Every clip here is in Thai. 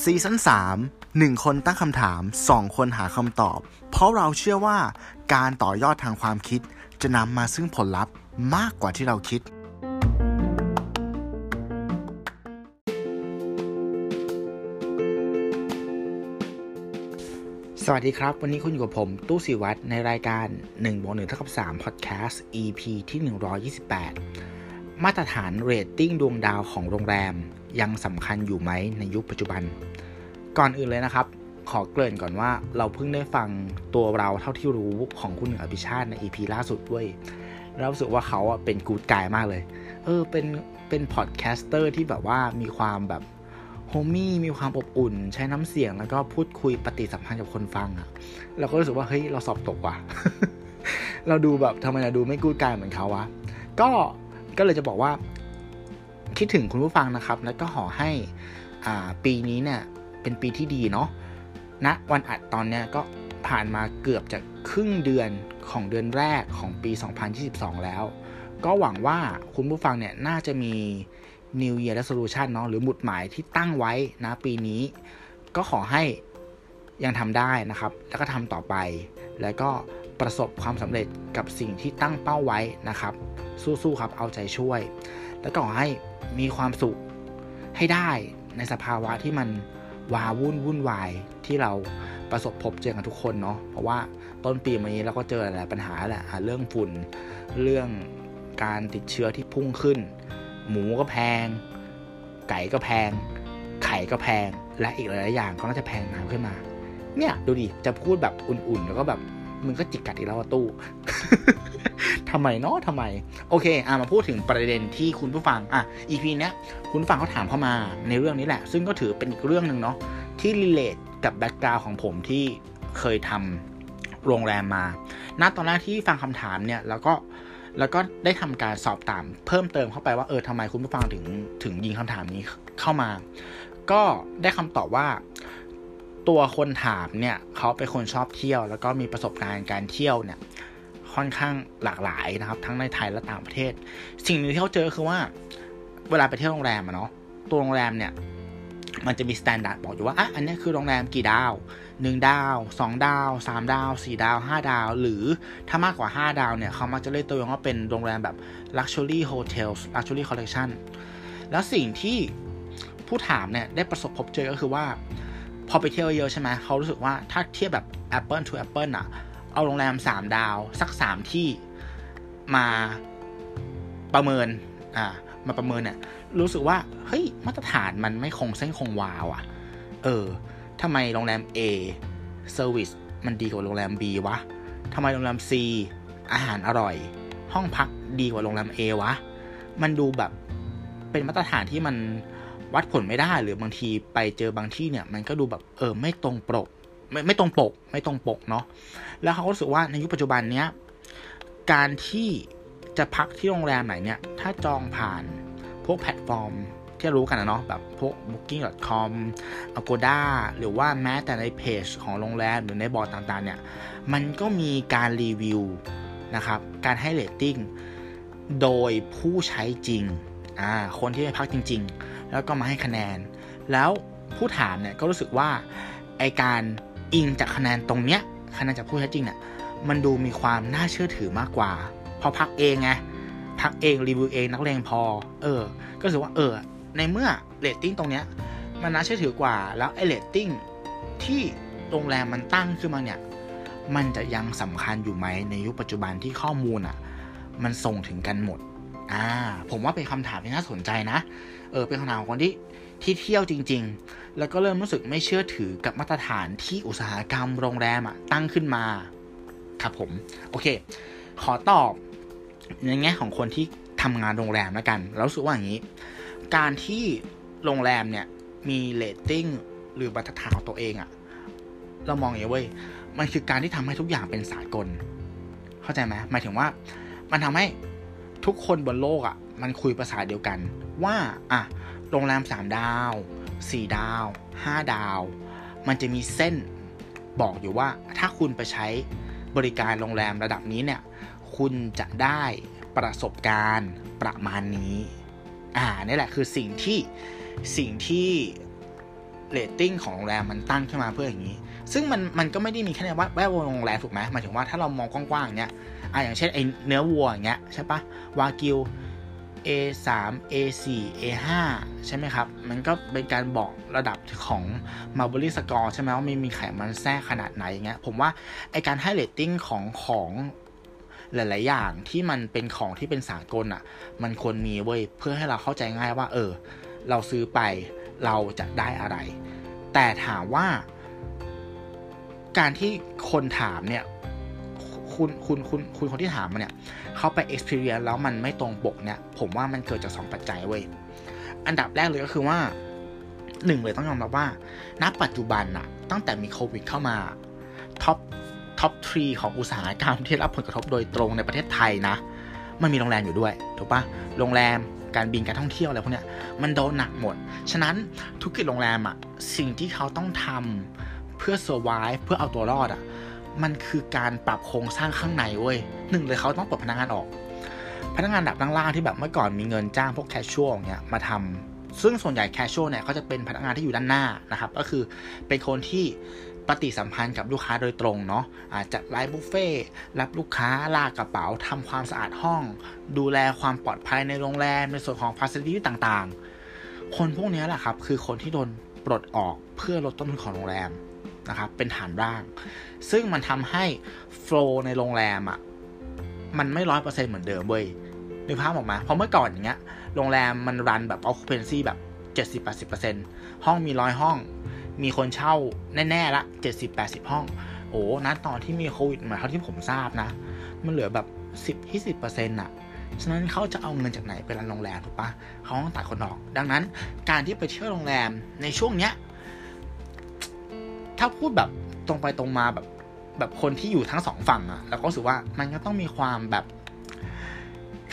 ซีซั่น3 1 คนตั้งคำถาม 2 คนหาคำตอบ เพราะเราเชื่อว่าการต่อยอดทางความคิด จะนำมาซึ่งผลลัพธ์มากกว่าที่เราคิด สวัสดีครับ วันนี้คุณอยู่กับผม ตู้สิวัตรในรายการ1บวก1เท่ากับ3 Podcast EP ที่ 128 มาตรฐานเรตติ้งดวงดาวของโรงแรมยังสำคัญอยู่ไหมในยุคปัจจุบัน ก่อนอื่นเลยนะครับ ขอเกริ่นก่อนว่าเราเพิ่งได้ฟังตัวเราเท่าที่รู้ของคุณหนึ่งอภิชาติใน EP ล่าสุดด้วยแล้วรู้สึกว่าเขาเป็นกูดกายมากเลย เออ เป็น เป็น podcaster ที่แบบว่ามีความแบบ homey มีความอบอุ่น ใช้น้ำเสียงแล้วก็พูดคุยปฏิสัมพันธ์กับคนฟังอะเราก็รู้สึกว่า เฮ้ย เราสอบตกว่ะ เราดูแบบทำไมเราดูไม่กูดกายเหมือนเขาวะ ก็ ก็เลยจะบอกว่า คิดถึงคุณผู้ฟังนะครับ แล้วก็ขอให้ปีนี้เนี่ย เป็นปีที่ดีเนาะณนะวันอัดตอนเนี้ยก็ผ่านมาเกือบจะครึ่งเดือนของเดือนแรกของปี 2022 แล้ว ก็หวังว่าคุณผู้ฟังเนี่ย น่าจะมี New Year Resolution เนาะหรือหมุดหมายที่ตั้งไว้นะปีนี้ ก็ขอให้ยังทำได้นะครับ แล้วก็ทำต่อไป แล้วก็ประสบความสำเร็จกับสิ่งที่ตั้งเป้าไว้นะครับ สู้ๆครับเอาใจช่วย แล้วก็ขอให้มีความสุขให้ได้ในสภาวะที่มันวาวุ่นวุ่นวายที่เราประสบพบเจอกันทุกคนเนาะเพราะว่าต้นปีมานี้เราก็เจอหลายปัญหาแหละเรื่องฝุ่นเรื่องการติดเชื้อที่พุ่งขึ้น หมูก็แพง ไก่ก็แพง ไข่ก็แพง และอีกหลายๆอย่างก็น่าจะแพงตามขึ้นมา เนี่ยดูดิจะพูดแบบอุ่นๆ แล้วก็แบบ มึงก็จิกกัดอีกแล้วตู้ทำไมเนาะทำไม โอเคอะมาพูดถึงประเด็นที่คุณผู้ฟังอะ EP เนี้ยคุณผู้ฟังเขาถามเข้ามาในเรื่องนี้แหละ ซึ่งก็ถือเป็นอีกเรื่องหนึ่งเนาะที่รีเลทกับแบ็กกราวของผมที่เคยทำโรงแรมมา ณ ตอนแรกที่ฟังคำถามเนี่ย แล้วก็ แล้วก็ได้ทำการสอบถาม เพิ่มเติมเข้าไปว่า เออทำไมคุณผู้ฟังถึง ถึงยิงคำถามนี้เข้ามา ก็ได้คำตอบว่า ตัวคนถามเนี่ยเขาเป็นคนชอบเที่ยว แล้วก็มีประสบการณ์การเที่ยวเนี่ยค่อนข้างหลากหลายนะครับ ทั้งในไทยและต่างประเทศ สิ่งหนึ่งที่เขาเจอคือว่า เวลาไปเที่ยวโรงแรมอะเนาะตัวโรงแรมเนี่ยมันจะมี standard บอกอยู่ว่าอะอันนี้คือโรงแรมกี่ดาว1ดาว2ดาว3ดาว4ดาว5ดาว หรือถ้ามากกว่า5ดาวเนี่ยเขามักจะเรียกตัวเองว่าเป็นโรงแรมแบบ luxury hotels luxury collection แล้วสิ่งที่ผู้ถามเนี่ยได้ประสบพบเจอก็คือว่า พอไปเที่ยวเยอะใช่ไหมเขารู้สึกว่าถ้าเทียบแบบ Apple to Apple อะเอาโรงแรม 3 ดาว สัก 3 ที่มาประเมินอ่ามาประเมินเนี่ยรู้สึกว่า เฮ้ย มาตรฐานมันไม่คงเส้นคงวาวอะ่ะ เออทำไมโรงแรม A Service มันดีกว่าโรงแรม B วะทำไมโรงแรม C อาหารอร่อย ห้องพักดีกว่าโรงแรม A วะ มันดูแบบเป็นมาตรฐานที่มัน วัดผลไม่ได้หรือบางทีไปเจอบางที่เนี่ย มันก็ดูแบบเออไม่ตรงปก ไม่ไม่ตรงปก ไม่ตรงปกเนาะแล้วเขาก็รู้สึกว่าในยุคปัจจุบันเนี้ยการที่จะพักที่โรงแรมไหนเนี่ย ถ้าจองผ่านพวกแพลตฟอร์มที่รู้กันนะเนาะแบบพวก booking.com agoda หรือว่าแม้แต่ในเพจของโรงแรมหรือในบอร์ดต่างๆ เนี่ย มันก็มีการรีวิวนะครับ การให้เรตติ้งโดยผู้ใช้จริง อ่า คนที่ไปพักจริง ๆ แล้วก็มาให้คะแนน แล้วผู้ถามเนี่ยก็รู้สึกว่าไอการอิงจากคะแนนตรงเนี้ยคะแนนจากผู้ใช้จริงเนี่ยมันดูมีความน่าเชื่อถือมากกว่า พอพักเองไงพักเองรีวิวเองนักเลงพอ เออ ก็รู้สึกว่าเออ ในเมื่อเรตติ้งตรงเนี้ยมันน่าเชื่อถือกว่า แล้วไอเรตติ้งที่โรงแรมมันตั้งขึ้นมาเนี่ย มันจะยังสำคัญอยู่ไหมในยุคปัจจุบันที่ข้อมูลอะ มันส่งถึงกันหมด อ่า ผมว่าเป็นคำถามที่น่าสนใจนะ เออ เป็นคำถามของคนที่ที่เที่ยวจริง ๆ แล้วก็เริ่มรู้สึกไม่เชื่อถือกับมาตรฐานที่อุตสาหกรรมโรงแรมอะตั้งขึ้นมา ครับผม โอเค ขอตอบในแง่ของคนที่ทำงานโรงแรมแล้วกันแล้วรู้สึกว่าอย่างนี้ การที่โรงแรมเนี่ยมีเรตติ้งหรือมาตรฐานของตัวเองอะเรามองอย่างนี้เว้ย มันคือการที่ทำให้ทุกอย่างเป็นสากล เข้าใจไหมหมายถึงว่ามันทำให้ ทุกคนบนโลกอะมันคุยภาษาเดียวกัน ว่าอะโรงแรมสามดาวสี่ดาวห้าดาว มันจะมีเส้นบอกอยู่ว่าถ้าคุณไปใช้บริการโรงแรมระดับนี้เนี่ย คุณจะได้ประสบการณ์ประมาณนี้ อ่านี่แหละคือสิ่งที่สิ่งที่เรตติ้งของโรงแรมมันตั้งขึ้นมาเพื่ออย่างนี้ ซึ่งมันมันก็ไม่ได้มีแค่ในว่าแวดวงโรงแรมถูกไหมหมายถึงว่าถ้าเรามองกว้างๆเนี้ย อ่าอย่างเช่นไอเนื้อวัวอย่างเงี้ยใช่ปะวากิว A3 A4 A5 ใช่ไหมครับ มันก็เป็นการบอกระดับของ m a r b l y Score ใช่ไหมว่ามีมีไขมันแทรกขนาดไหนอย่างเงี้ย ผมว่าไอการให้เรตติ้งของของหลาย ๆ อย่างที่มันเป็นของที่เป็นสากลอะ มันควรมีเว้ยเพื่อให้เราเข้าใจง่ายว่า เออ เราซื้อไปเราจะได้อะไร แต่ถามว่า การที่คนถามเนี่ย คุณคุณคุณคุณคนที่ถามมาเนี่ยเขาไป experience แล้วมันไม่ตรงปกเนี่ย ผมว่ามันเกิดจากสองปัจจัยเว้ยอันดับแรกเลยก็คือว่าหนึ่งเลยต้องยอมรับว่า ณ ปัจจุบันอะตั้งแต่มีโควิดเข้ามา top top three ของอุตสาหกรรมที่รับผลกระทบโดยตรงในประเทศไทยนะ มันมีโรงแรมอยู่ด้วย ถูกปะโรงแรมการบินการท่องเที่ยวอะไรพวกเนี้ยมันโดนหนักหมด ฉะนั้นธุรกิจโรงแรมอะสิ่งที่เขาต้องทำเพื่อ survive เพื่อเอาตัวรอดอะ มันคือการปรับโครงสร้างข้างในเว้ยหนึ่งเลยเขาต้องปลดพนักงานออก พนักงานระดับล่างๆที่แบบเมื่อก่อนมีเงินจ้างพวก casual เงี้ยมาทำซึ่งส่วนใหญ่ casual เนี่ยเขาจะเป็นพนักงานที่อยู่ด้านหน้านะครับ ก็คือเป็นคนที่ปฏิสัมพันธ์กับลูกค้าโดยตรงเนาะอาจจะไลน์บุฟเฟ่ต์รับลูกค้าลากกระเป๋าทำความสะอาดห้อง ดูแลความปลอดภัยในโรงแรมในส่วนของฟ a ซิลิตี้ต่างๆ คนพวกนี้แหละครับ คือคนที่โดนปลดออกเพื่อลดต้นทุนของโรงแรม นะครับเป็นฐานร่าง ซึ่งมันทำให้โฟล์ในโรงแรมอะ่ะมันไม่ร้อยเปอร์เซ็นต์เหมือนเดิมเว้ยนึกภาพออกมา เพราะเมื่อก่อนอย่างเงี้ย โรงแรมมันรันแบบ occupancy แบบเจ็ดสิบแปดสิบเปอร์เซ็นต์ห้องมีร้อยห้อง มีคนเช่าแน่ๆละเจ็ดสิบแปดสิบห้อง โอ้นะตอนที่มีโควิดมาเท่าที่ผมทราบนะ มันเหลือแบบสิบยี่สิบเปอร์เซ็นต์อะฉะนั้นเขาจะเอาเงินจากไหนไปรันโรงแรมถูกปะเขาต้องตัดคนออก ดังนั้นการที่ไปเที่ยวโรงแรมในช่วงเนี้ย ถ้าพูดแบบตรงไปตรงมาแบบแบบคนที่อยู่ทั้งสองฝั่งอะแล้วก็รู้สึกว่ามันก็ต้องมีความแบบ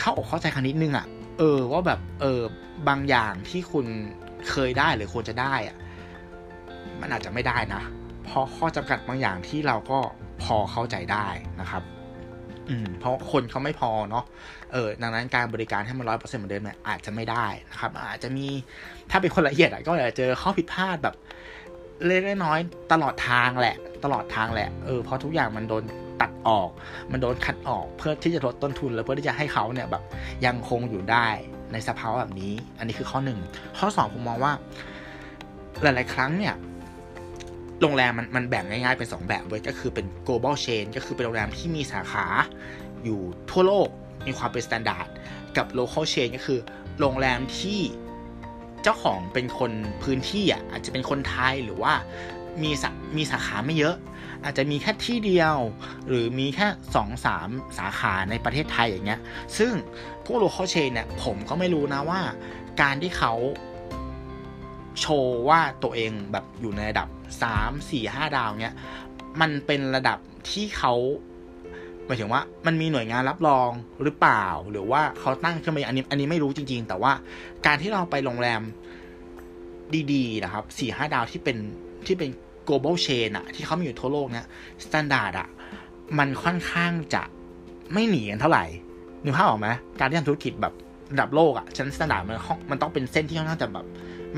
เข้าอกเข้าใจคันนิดนึงอะเออว่าแบบเออบางอย่างที่คุณเคยได้หรือควรจะได้อะมันอาจจะไม่ได้นะเพราะข้อจำกัดบางอย่างที่เราก็พอเข้าใจได้นะครับ อืม เพราะคนเขาไม่พอเนาะเออดังนั้นการบริการให้มันร้อยเปอร์เซ็นต์เหมือนเดิมเนี่ยอาจจะไม่ได้นะครับ อาจจะมีถ้าเป็นคนละเอียดอะก็อาจจะเจอข้อผิดพลาดแบบ เล็กน้อยตลอดทางแหละ ตลอดทางแหละเออเพราะทุกอย่างมันโดนตัดออก มันโดนคัดออกเพื่อที่จะลดต้นทุน แล้วเพื่อที่จะให้เขาเนี่ยแบบยังคงอยู่ได้ในสภาวะแบบนี้ อันนี้คือข้อหนึ่งข้อสองผมมองว่า หลาย ๆ ครั้งเนี่ยโรงแรมมันมันแบ่งง่าย ๆ เป็นสองแบบเว้ยก็คือเป็น global chain ก็คือเป็นโรงแรมที่มีสาขาอยู่ทั่วโลกมีความเป็น standard กับ local chain ก็คือ โรงแรมที่ เจ้าของเป็นคนพื้นที่อะอาจจะเป็นคนไทยหรือว่ามีมีสาขาไม่เยอะ อาจจะมีแค่ที่เดียว หรือมีแค่สองสามสาขาในประเทศไทยอย่างเงี้ย ซึ่งพวกโลคอลเชนเนี่ยผมก็ไม่รู้นะว่า การที่เขาโชว์ว่าตัวเองแบบอยู่ในระดับสามสี่ห้าดาวเนี้ย มันเป็นระดับที่เขา หมายถึงว่ามันมีหน่วยงานรับรองหรือเปล่า หรือว่าเขาตั้งขึ้นมาอันนี้ อันนี้ไม่รู้จริง ๆ แต่ว่าการที่เราไปโรงแรมดีๆนะครับสี่ห้าดาวที่เป็นที่เป็น global chain อะที่เขามีอยู่ทั่วโลกเนี่ย standard อะมันค่อนข้างจะไม่หนีกันเท่าไหร่นึกภาพออกไหมการที่ทำธุรกิจแบบระดับโลกอะฉะนั้น standard มันมันต้องเป็นเส้นที่ค่อนข้างจะแบบ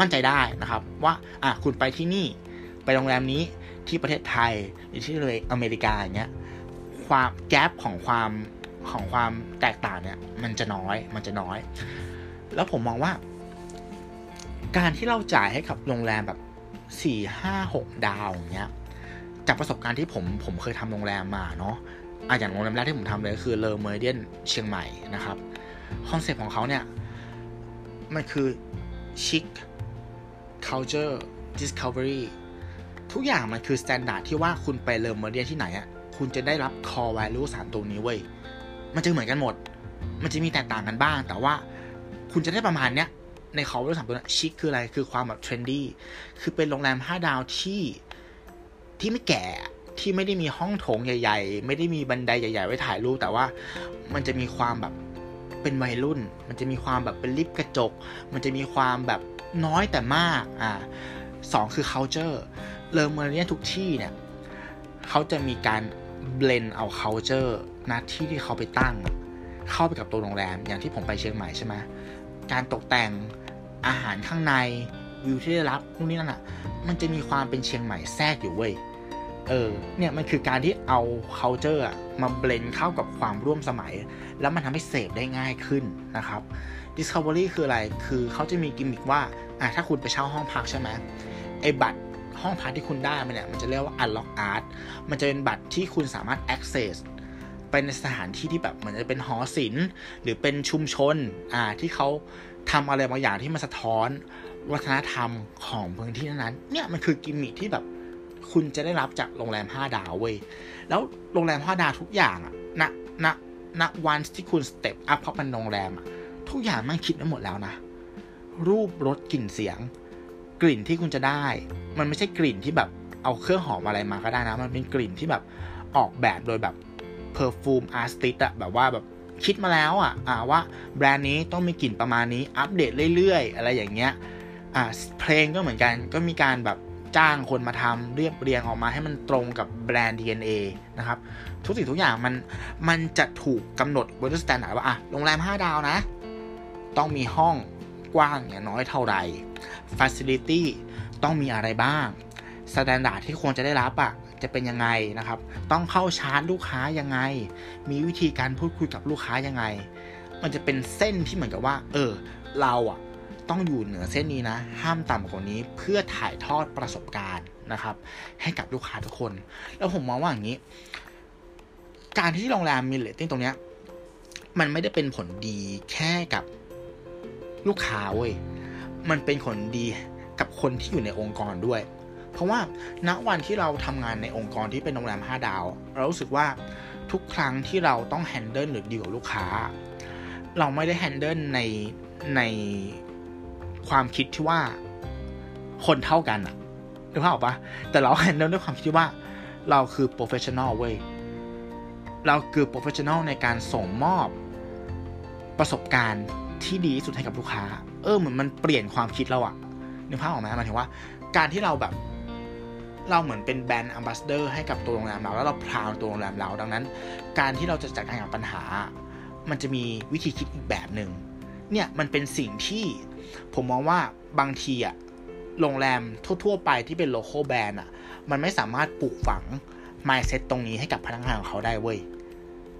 มั่นใจได้นะครับ ว่าอะคุณไปที่นี่ไปโรงแรมนี้ที่ประเทศไทยหรือที่เลยอเมริกาอย่างเงี้ย ความ gap ของความของความแตกต่างเนี่ย มันจะน้อยมันจะน้อย แล้วผมมองว่า การที่เราจ่ายให้กับโรงแรมแบบสี่ห้าหกดาวอย่างเงี้ยจากประสบการณ์ที่ผมผมเคยทำโรงแรมมาเนาะอะอย่างโรงแรมแรกที่ผมทำเลยคือเลอเมอริเดียนเชียงใหม่นะครับคอนเซ็ปต์ของเขาเนี่ย มันคือ chic culture discovery ทุกอย่างมันคือ standard ที่ว่าคุณไปเลอเมอริเดียนที่ไหนอะ คุณจะได้รับ core value สามตัวนี้เว้ย มันจะเหมือนกันหมด มันจะมีแตกต่างกันบ้าง แต่ว่าคุณจะได้ประมาณเนี้ย ใน core value สามตัวนี้ชิคคืออะไร คือความแบบ trendy คือเป็นโรงแรมห้าดาวที่ที่ไม่แก่ ที่ไม่ได้มีห้องโถงใหญ่ ๆ ไม่ได้มีบันไดใหญ่ ๆ ไว้ถ่ายรูป แต่ว่ามันจะมีความแบบเป็นวัยรุ่น มันจะมีความแบบเป็นลิฟต์กระจก มันจะมีความแบบน้อยแต่มาก อ่าสองคือ culture เริ่มเมื่อนี้ทุกที่เนี่ยเขาจะมีการ เบลนเอา culture นะที่ที่เขาไปตั้ง เข้าไปกับตัวโรงแรม อย่างที่ผมไปเชียงใหม่ใช่ไหมการตกแต่งอาหารข้างในวิวที่ได้รับนู่นนี่นั่นอะ มันจะมีความเป็นเชียงใหม่แทรกอยู่เว้ยเออเนี่ยมันคือการที่เอา culture มาเบลนเข้ากับความร่วมสมัย แล้วมันทำให้เสพได้ง่ายขึ้นนะครับ Discovery คืออะไร คือเขาจะมีกิมมิคว่าอะถ้าคุณไปเช่าห้องพักใช่ไหมไอ้บัตร ห้องพักที่คุณได้มาเนี่ย มันจะเรียกว่า unlock art มันจะเป็นบัตรที่คุณสามารถ access ไปในสถานที่ที่แบบเหมือนจะเป็นหอศิลป์หรือเป็นชุมชนอ่าที่เขาทำอะไรบางอย่างที่มันสะท้อนวัฒนธรรมของพื้นที่นั้นเนี่ยมันคือกิมมิคที่แบบคุณจะได้รับจากโรงแรม 5 ดาวเว้ยแล้วโรงแรม 5 ดาวทุกอย่างอะณณณวันที่คุณ step up เพราะเป็นโรงแรมอะทุกอย่างมันคิดไว้หมดแล้วนะ รูปรสกลิ่นเสียง กลิ่นที่คุณจะได้ มันไม่ใช่กลิ่นที่แบบเอาเครื่องหอมอะไรมาก็ได้นะ มันเป็นกลิ่นที่แบบออกแบบโดยแบบperfume artist อะแบบว่าแบบคิดมาแล้วอะอ่าว่าแบรนด์นี้ต้องมีกลิ่นประมาณนี้อัปเดตเรื่อยๆ อะไรอย่างเงี้ยอ่าเพลงก็เหมือนกันก็มีการแบบจ้างคนมาทำเรียบเรียงออกมาให้มันตรงกับแบรนด์ DNA นะครับ ทุกสิ่งทุกอย่างมันมันจะถูกกำหนดบน standard ว่าอะโรงแรม 5 ดาวนะ ต้องมีห้อง กว้างอย่างน้อยเท่าไหร่ Facility ต้องมีอะไรบ้างstandard ที่ควรจะได้รับอะจะเป็นยังไงนะครับ ต้องเข้าชาร์จลูกค้ายังไง มีวิธีการพูดคุยกับลูกค้ายังไง มันจะเป็นเส้นที่เหมือนกับว่า เออ เราอะต้องอยู่เหนือเส้นนี้นะ ห้ามต่ำกว่านี้เพื่อถ่ายทอดประสบการณ์นะครับ ให้กับลูกค้าทุกคน แล้วผมมองว่าอย่างนี้ การที่โรงแรมมีเลตติ้งตรงเนี้ยมันไม่ได้เป็นผลดีแค่กับ ลูกค้าเว้ยมันเป็นผลดีกับคนที่อยู่ในองค์กรด้วย เพราะว่าณวันที่เราทำงานในองค์กรที่เป็นโรงแรม 5 ดาว เรารู้สึกว่าทุกครั้งที่เราต้อง handle หรือดีลกับลูกค้า เราไม่ได้ handle ในในความคิดที่ว่าคนเท่ากันอะรือเปล่าปะแต่เรา handle ด้วยความคิดที่ว่าเราคือ professional เว้ยเราคือ professional ในการส่งมอบประสบการณ์ ที่ดีสุดให้กับลูกค้า เออเหมือนมันเปลี่ยนความคิดเราอะนึกภาพออกไหมหมายถึงว่า การที่เราแบบ เราเหมือนเป็น brand ambassador ให้กับตัวโรงแรมเรา แล้วเรา proud ตัวโรงแรมเรา ดังนั้น การที่เราจะจัดการกับปัญหา มันจะมีวิธีคิดอีกแบบหนึ่งเนี่ยมันเป็นสิ่งที่ผมมองว่าบางทีอะโรงแรมทั่ว ๆ ไปที่เป็น local brand อะมันไม่สามารถปลูกฝัง mindset ตรงนี้ให้กับพนักงานของเขาได้เว้ย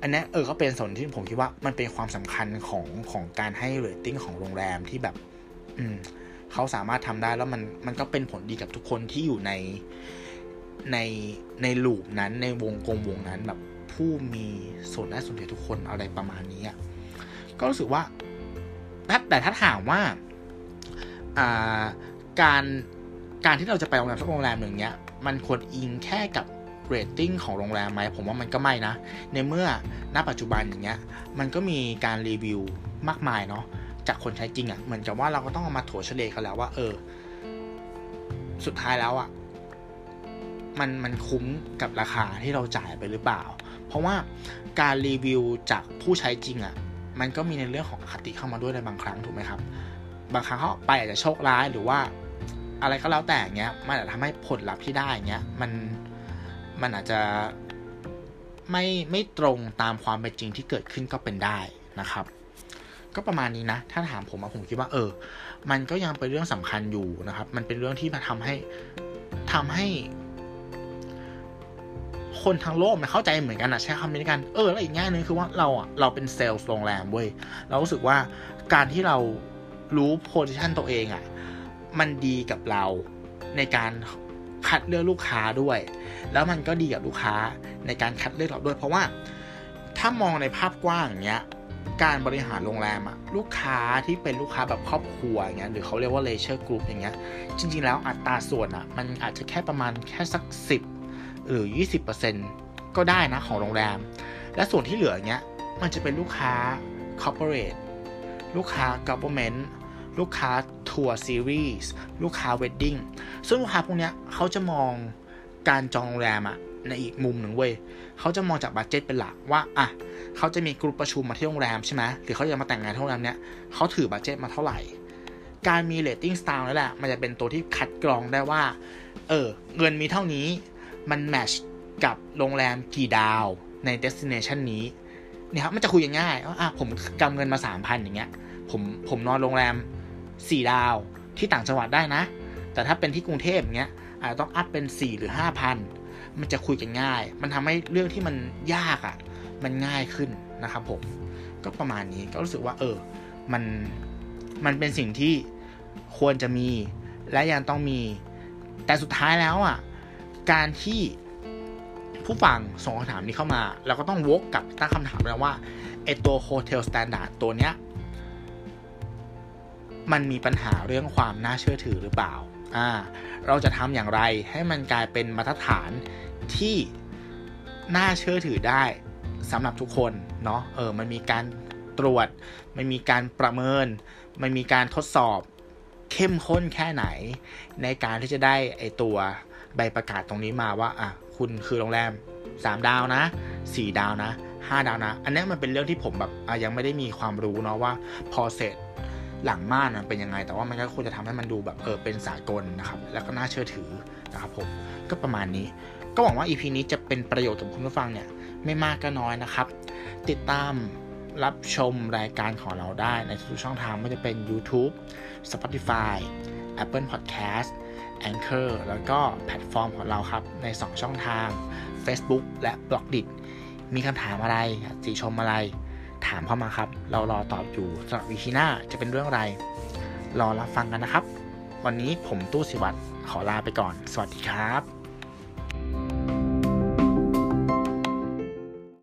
อันนี้เออก็เป็นส่วนที่ผมคิดว่ามันเป็นความสำคัญของของการให้เรตติ้งของโรงแรมที่แบบ อืมเขาสามารถทำได้แล้วมันมันก็เป็นผลดีกับทุกคนที่อยู่ในในในลูปนั้นในวงกลมวงนั้นแบบผู้มีส่วนได้ส่วนเสียทุกคนอะไรประมาณนี้ก็รู้สึกว่าแต่ถ้าถามว่าการการที่เราจะไปโรงแรมสักโรงแรมหนึ่งเนี้ย มันควรอิงแค่กับ เรตติ้งของโรงแรมไหมผมว่ามันก็ไม่นะ ในเมื่อณปัจจุบันอย่างเงี้ยมันก็มีการรีวิวมากมายเนาะจากคนใช้จริงอะ่ะเหมือนกับว่าเราก็ต้องเอามาถัวเฉลยกันแล้วว่า เออ สุดท้ายแล้วอะ่ะมันมันคุ้มกับราคาที่เราจ่ายไปหรือเปล่า เพราะว่าการรีวิวจากผู้ใช้จริงอะ่ะ มันก็มีในเรื่องของคติเข้ามาด้วยในบางครั้งถูกไหมครับ บางครั้งเขาไปอาจจะโชคร้ายหรือว่า อะไรก็แล้วแต่เงี้ย มันอาจจะทำให้ผลลัพธ์ที่ได้เงี้ย มัน มันอาจจะไม่ไม่ตรงตามความเป็นจริงที่เกิดขึ้นก็เป็นได้นะครับ ก็ประมาณนี้นะ ถ้าถามผมผมคิดว่าเออ มันก็ยังเป็นเรื่องสำคัญอยู่นะครับ มันเป็นเรื่องที่มาทำให้ทำให้ คนทั้งโลกมันเข้าใจเหมือนกันอะใช้คำนี้กันเออแล้วอีกแง่นึงคือว่าเราอะเราเป็นเซลล์โรงแรมเว้ยเรารู้สึกว่าการที่เรารู้ position ตัวเองอะมันดีกับเราในการ คัดเลือกลูกค้าด้วย แล้วมันก็ดีกับลูกค้าในการคัดเลือกเราด้วย เพราะว่าถ้ามองในภาพกว้างอย่างเงี้ยการบริหารโรงแรมอะลูกค้าที่เป็นลูกค้าแบบครอบครัวอย่างเงี้ยหรือเขาเรียกว่า leisure group อย่างเงี้ยจริง ๆ แล้วอัตราส่วนอะมันอาจจะแค่ประมาณแค่สักสิบหรือ 20%ก็ได้นะของโรงแรม และส่วนที่เหลือเนี้ยมันจะเป็นลูกค้า corporate ลูกค้า government ลูกค้า tour series ลูกค้า wedding ซึ่งลูกค้าพวกเนี้ยเขาจะมองการจองโรงแรมอะในอีกมุมหนึ่งเว้ยเขาจะมองจาก budget เป็นหลักว่าอะเขาจะมีกลุ่มประชุมมาที่โรงแรมใช่ไหมหรือเขาจะมาแต่งงานที่โรงแรมเนี้ยเขาถือ budget มาเท่าไหร่ การมี rating star นั่นแหละมันจะเป็นตัวที่คัดกรองได้ว่า เออเงินมีเท่านี้มันแมชกับโรงแรมกี่ดาวในเดสติเนชันนี้เนี่ยครับมันจะคุยง่ายว่าอะผมกำเงินมาสามพันอย่างเงี้ยผมผมนอนโรงแรม สี่ดาวที่ต่างจังหวัดได้นะ แต่ถ้าเป็นที่กรุงเทพเงี้ยอาจจะต้องอัพเป็นสี่หรือห้าพันมันจะคุยกันง่าย มันทำให้เรื่องที่มันยากอะ่ะ มันง่ายขึ้นนะครับผม ก็ประมาณนี้ก็รู้สึกว่า เออ มัน มันเป็นสิ่งที่ควรจะมี และยังต้องมี แต่สุดท้ายแล้วอะ่ะ การที่ผู้ฟังส่งคำถามนี้เข้ามา เราก็ต้องวกกับตั้งคำถามแล้วว่าไอตัว Hotel Standard ตัวเนี้ย มันมีปัญหาเรื่องความน่าเชื่อถือหรือเปล่าอ่า เราจะทำอย่างไรให้มันกลายเป็นมาตรฐานที่น่าเชื่อถือได้สำหรับทุกคนเนาะเออมันมีการตรวจ มันมีการประเมิน มันมีการทดสอบเข้มข้นแค่ไหน ในการที่จะได้ไอตัวใบประกาศตรงนี้มาว่าอะคุณคือโรงแรม 3 ดาวนะ 4 ดาวนะ 5 ดาวนะ อันนี้มันเป็นเรื่องที่ผมแบบยังไม่ได้มีความรู้เนาะว่าพอเสร็จ หลังม่านมันเป็นยังไง แต่ว่ามันก็ควรจะทำให้มันดูแบบเออเป็นสากลนะครับ แล้วก็น่าเชื่อถือนะครับผมก็ประมาณนี้ ก็หวังว่า EP นี้จะเป็นประโยชน์กับคุณผู้ฟังเนี่ยไม่มากก็น้อยนะครับ ติดตามรับชมรายการของเราได้ในทุกช่องทางไม่ว่าจะเป็น YouTube Spotify Apple Podcast Anchor แล้วก็แพลตฟอร์มของเราครับ ใน 2 ช่องทาง Facebook และ b l o g d i t มีคำถามอะไรติชมอะไร ถามเข้ามาครับ เรารอตอบอยู่สำหรับวิชีหน้าจะเป็นเรื่องอะไร รอรับฟังกันนะครับ วันนี้ผมตู้สิวัตรขอลาไปก่อน สวัสดีครับ